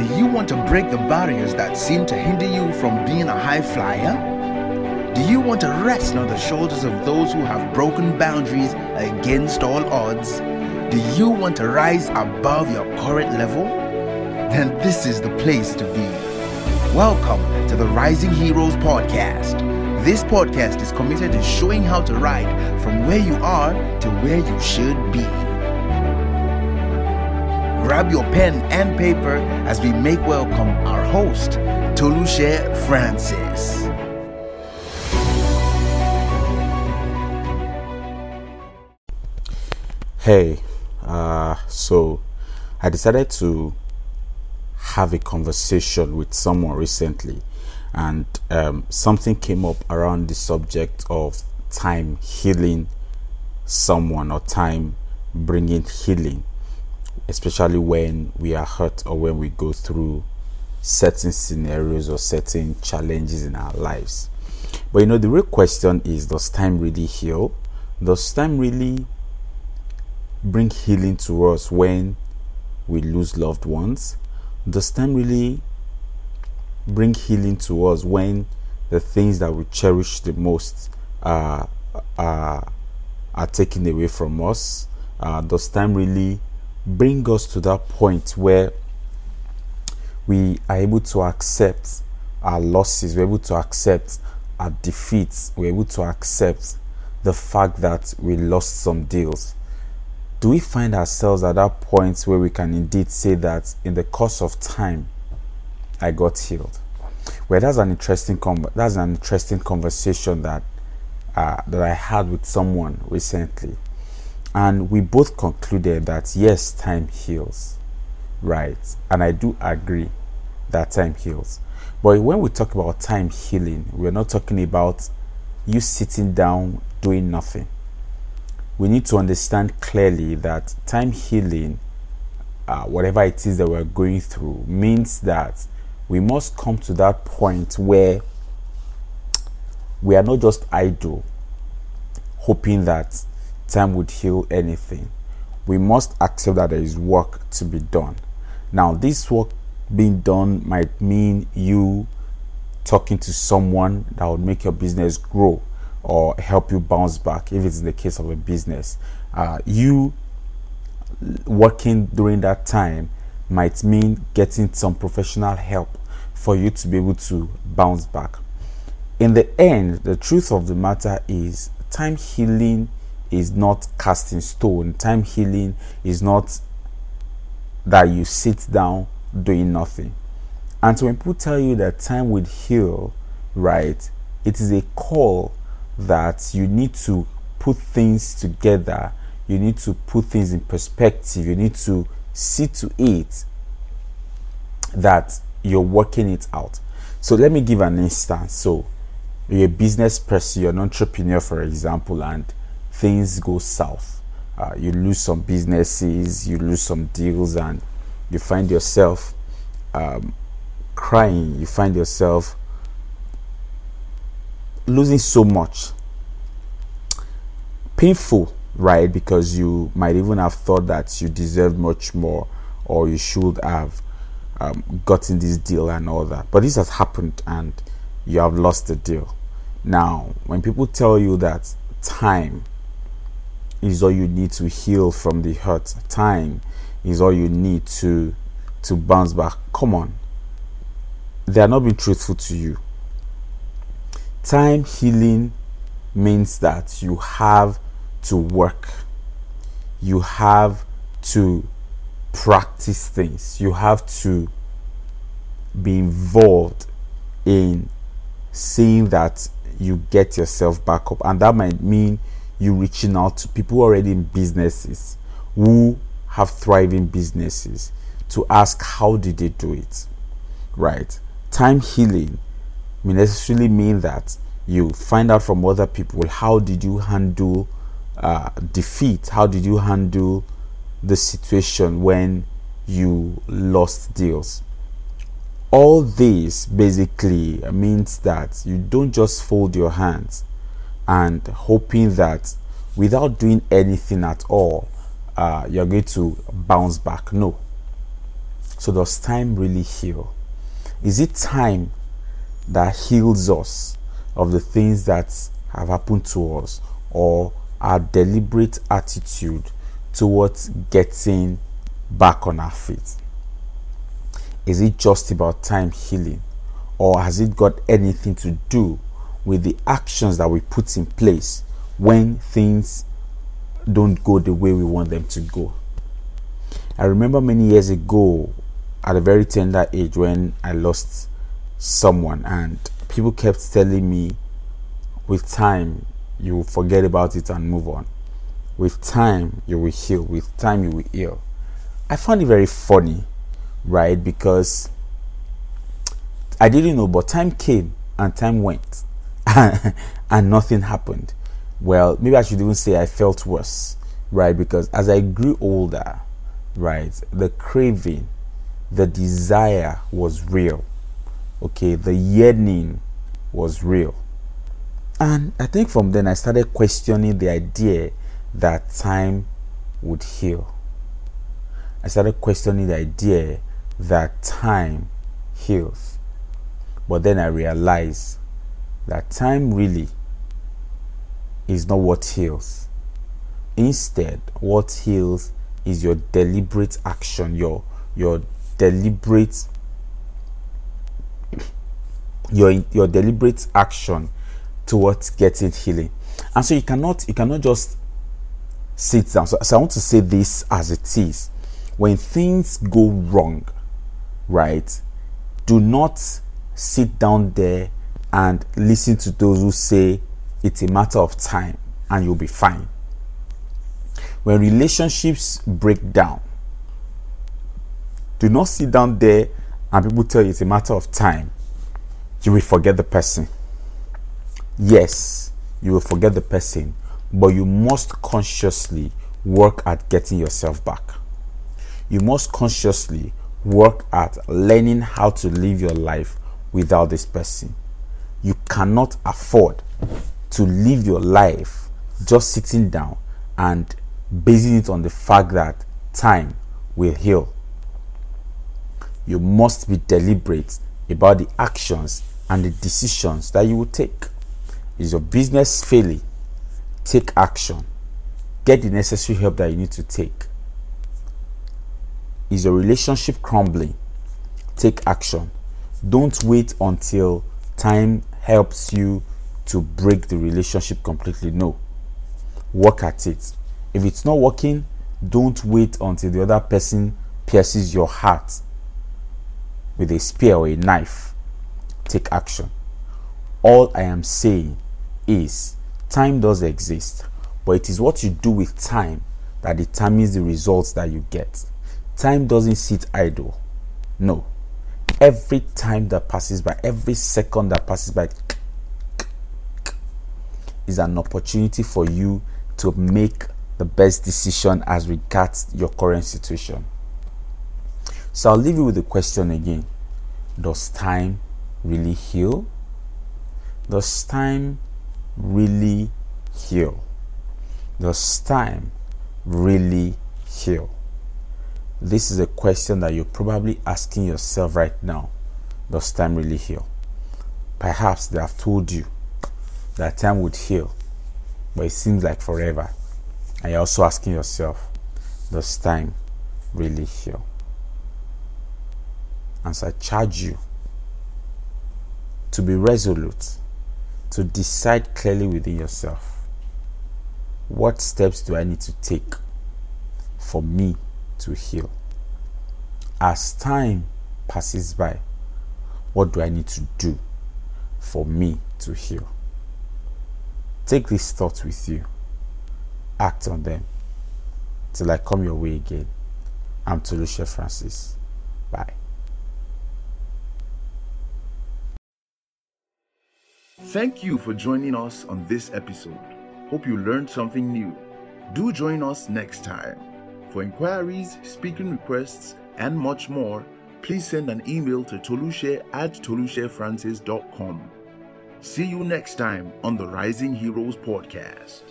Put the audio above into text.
Do you want to break the barriers that seem to hinder you from being a high flyer? Do you want to rest on the shoulders of those who have broken boundaries against all odds? Do you want to rise above your current level? Then this is the place to be. Welcome to the Rising Heroes Podcast. This podcast is committed to showing how to ride from where you are to where you should be. Grab your pen and paper as we make welcome our host, Toluse Francis. Hey, uh, so I decided to have a conversation with someone recently, and um, something came up around the subject of time healing someone or time bringing healing, especially when we are hurt or when we go through certain scenarios or certain challenges in our lives. But you know, the real question is does time really heal? Does time really bring healing to us when we lose loved ones? Does time really bring healing to us when the things that we cherish the most are, are, are taken away from us? Uh, does time really bring us to that point where we are able to accept our losses, we're able to accept our defeats, we're able to accept the fact that we lost some deals? do we find ourselves at that point where we can indeed say that in the course of time I got healed? Well, that's an interesting com- that's an interesting conversation that uh, that I had with someone recently, and we both concluded that yes, time heals, right? And I do agree that time heals. But when we talk about time healing, we're not talking about you sitting down doing nothing we need to understand clearly that time healing, uh, whatever it is that we're going through, means that we must come to that point where we are not just idle, hoping that time would heal anything. We must accept that there is work to be done. Now, this work being done might mean you talking to someone that would make your business grow or help you bounce back if it's in the case of a business. Uh, you working during that time might mean getting some professional help for you to be able to bounce back. In the end, the truth of the matter is time healing is not cast in stone. Time healing is not that you sit down doing nothing. And so when people tell you that time will heal, right, it is a call that you need to put things together, you need to put things in perspective, you need to see to it that you're working it out. So let me give an instance. So you're a business person, you're an entrepreneur, for example, and things go south. Uh, you lose some businesses, you lose some deals, and you find yourself um, crying. You find yourself losing so much. Painful, right? Because you might even have thought that you deserved much more or you should have um, gotten this deal and all that. But this has happened and you have lost the deal. Now, when people tell you that time is all you need to heal from the hurt, time is all you need to to bounce back. Come on. They are not being truthful to you Time healing means that you have to work, you have to practice things, you have to be involved in seeing that you get yourself back up, and that might mean you reaching out to people already in businesses who have thriving businesses to ask how did they do it right? Time healing may necessarily mean that you find out from other people how did you handle uh, defeat how did you handle the situation when you lost deals? All this basically means that you don't just fold your hands and hoping that without doing anything at all uh, you're going to bounce back no So, does time really heal? Is it time that heals us of the things that have happened to us or our deliberate attitude towards getting back on our feet? Is it just about time healing or has it got anything to do with the actions that we put in place when things don't go the way we want them to go? I remember many years ago at a very tender age when I lost someone, and people kept telling me, with time, you will forget about it and move on. With time, you will heal. With time, you will heal. I found it very funny, right? Because I didn't know, but time came and time went, and nothing happened. Well, maybe I should even say I felt worse, right? Because as I grew older, right, the craving, the desire was real. Okay, the yearning was real. And I think from then I started questioning the idea that time would heal. I started questioning the idea that time heals. But then I realized that time really is not what heals. Instead, what heals is your deliberate action, your your deliberate your your deliberate action towards getting healing. And so you cannot you cannot just sit down. So, so i want to say this as it is. When things go wrong right do not sit down there and listen to those who say it's a matter of time and you'll be fine when relationships break down do not sit down there and people tell you it's a matter of time. You will forget the person. Yes, you will forget the person, but you must consciously work at getting yourself back. You must consciously work at learning how to live your life without this person. You cannot afford to live your life just sitting down and basing it on the fact that time will heal you must be deliberate about the actions and the decisions that you will take. Is your business failing? Take action. Get the necessary help that you need to take. Is your relationship crumbling? Take action. Don't wait until time helps you to break the relationship completely. No. Work at it. If it's not working, don't wait until the other person pierces your heart with a spear or a knife, take action. All I am saying is time does exist, but it is what you do with time that determines the results that you get. Time doesn't sit idle. No. Every time that passes by, every second that passes by is an opportunity for you to make the best decision as regards your current situation. So I'll leave you with the question again Does time really heal? Does time really heal? Does time really heal? This is a question that you're probably asking yourself right now. Does time really heal? Perhaps they have told you that time would heal, but it seems like forever. And you're also asking yourself, does time really heal? And so I charge you to be resolute, to decide clearly within yourself what steps do I need to take for me to heal? As time passes by, what do I need to do for me to heal? Take these thoughts with you, act on them till I come your way again. I'm Toluse Francis. Bye. Thank you for joining us on this episode. Hope you learned something new. Do join us next time. For inquiries, speaking requests, and much more, please send an email to toluse at tolusefrancis.com. See you next time on the Rising Heroes podcast.